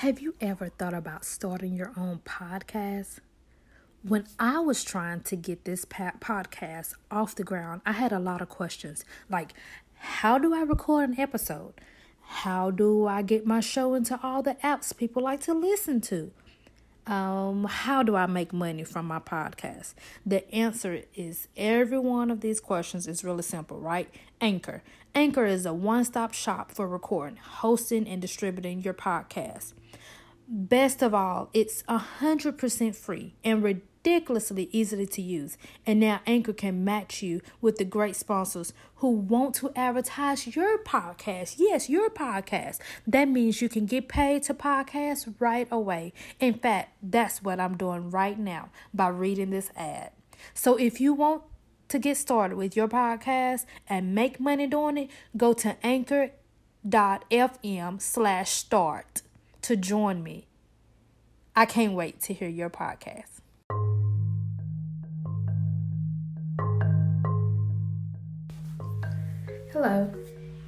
Have you ever thought about starting your own podcast? When I was trying to get this podcast off the ground, I had a lot of questions like how do I record an episode? How do I get my show into all the apps people like to listen to? Um, how do I make money from my podcast? The answer is every one of these questions is really simple, right? Anchor. Anchor is a one stop shop for recording, hosting, and distributing your podcast. Best of all, it's 100% free and ridiculously easy to use. And now Anchor can match you with the great sponsors who want to advertise your podcast. Yes, your podcast. That means you can get paid to podcast right away. In fact, that's what I'm doing right now by reading this ad. So if you want to get started with your podcast and make money doing it, go to anchor.fm slash start to join me. I can't wait to hear your podcast. Hello,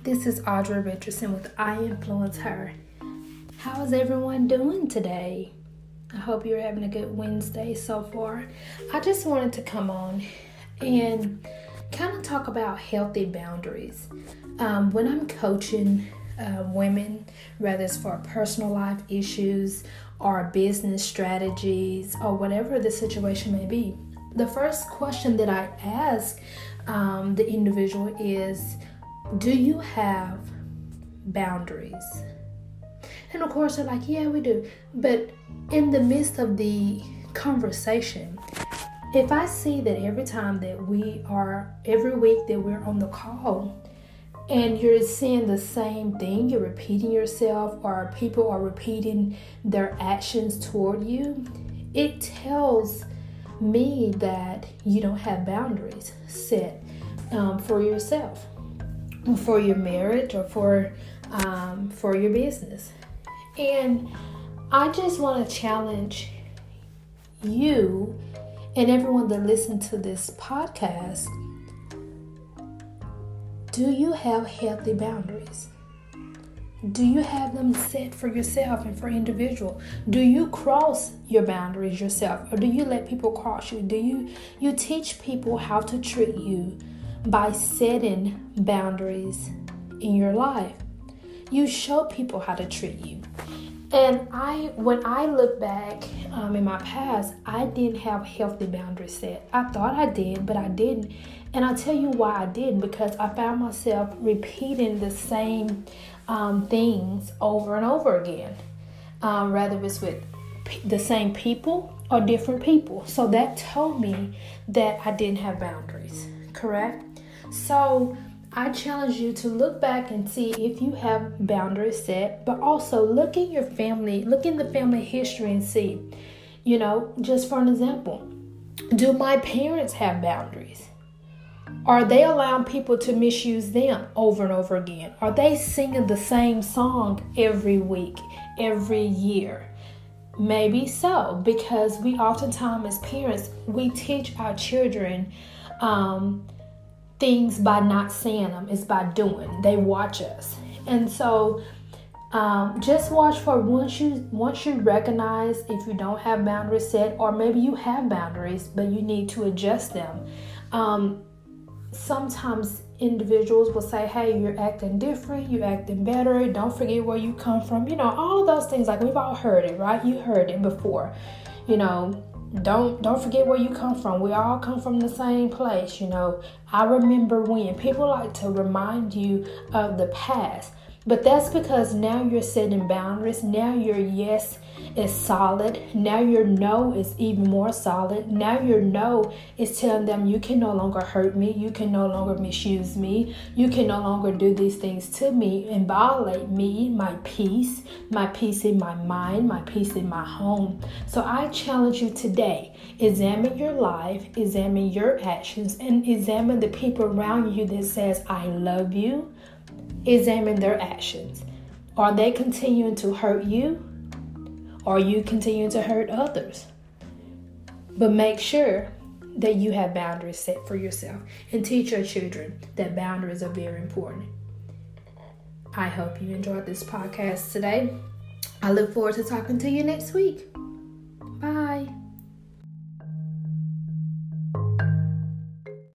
this is Audra Richardson with I Influence Her. How is everyone doing today? I hope you're having a good Wednesday so far. I just wanted to come on and kind of talk about healthy boundaries. Um, when I'm coaching uh, women, whether it's for personal life issues or business strategies or whatever the situation may be. The first question that I ask um, the individual is Do you have boundaries? And of course, they're like, Yeah, we do. But in the midst of the conversation, if I see that every time that we are, every week that we're on the call, and you're seeing the same thing, you're repeating yourself, or people are repeating their actions toward you, it tells me that you don't have boundaries set um, for yourself, for your marriage, or for um, for your business. And I just want to challenge you and everyone that listens to this podcast do you have healthy boundaries? Do you have them set for yourself and for individual? Do you cross your boundaries yourself or do you let people cross you? Do you you teach people how to treat you by setting boundaries in your life? You show people how to treat you. And I when I look back um, in my past, I didn't have healthy boundaries set. I thought I did, but I didn't. And I'll tell you why I didn't because I found myself repeating the same um, things over and over again, um, rather it's with p- the same people or different people. So that told me that I didn't have boundaries, correct? So I challenge you to look back and see if you have boundaries set, but also look in your family, look in the family history and see, you know, just for an example, do my parents have boundaries? Are they allowing people to misuse them over and over again? Are they singing the same song every week, every year? Maybe so, because we oftentimes, as parents, we teach our children um, things by not saying them, it's by doing. They watch us. And so, um, just watch for once you once you recognize if you don't have boundaries set or maybe you have boundaries but you need to adjust them um, sometimes individuals will say, Hey, you're acting different, you're acting better, don't forget where you come from. You know, all of those things, like we've all heard it, right? You heard it before. You know, don't don't forget where you come from. We all come from the same place, you know. I remember when people like to remind you of the past. But that's because now you're setting boundaries. Now you're yes is solid. Now your no is even more solid. Now your no is telling them you can no longer hurt me. You can no longer misuse me. You can no longer do these things to me and violate me, my peace, my peace in my mind, my peace in my home. So I challenge you today examine your life, examine your actions, and examine the people around you that says, I love you examine their actions. Are they continuing to hurt you? Are you continuing to hurt others? But make sure that you have boundaries set for yourself and teach your children that boundaries are very important. I hope you enjoyed this podcast today. I look forward to talking to you next week.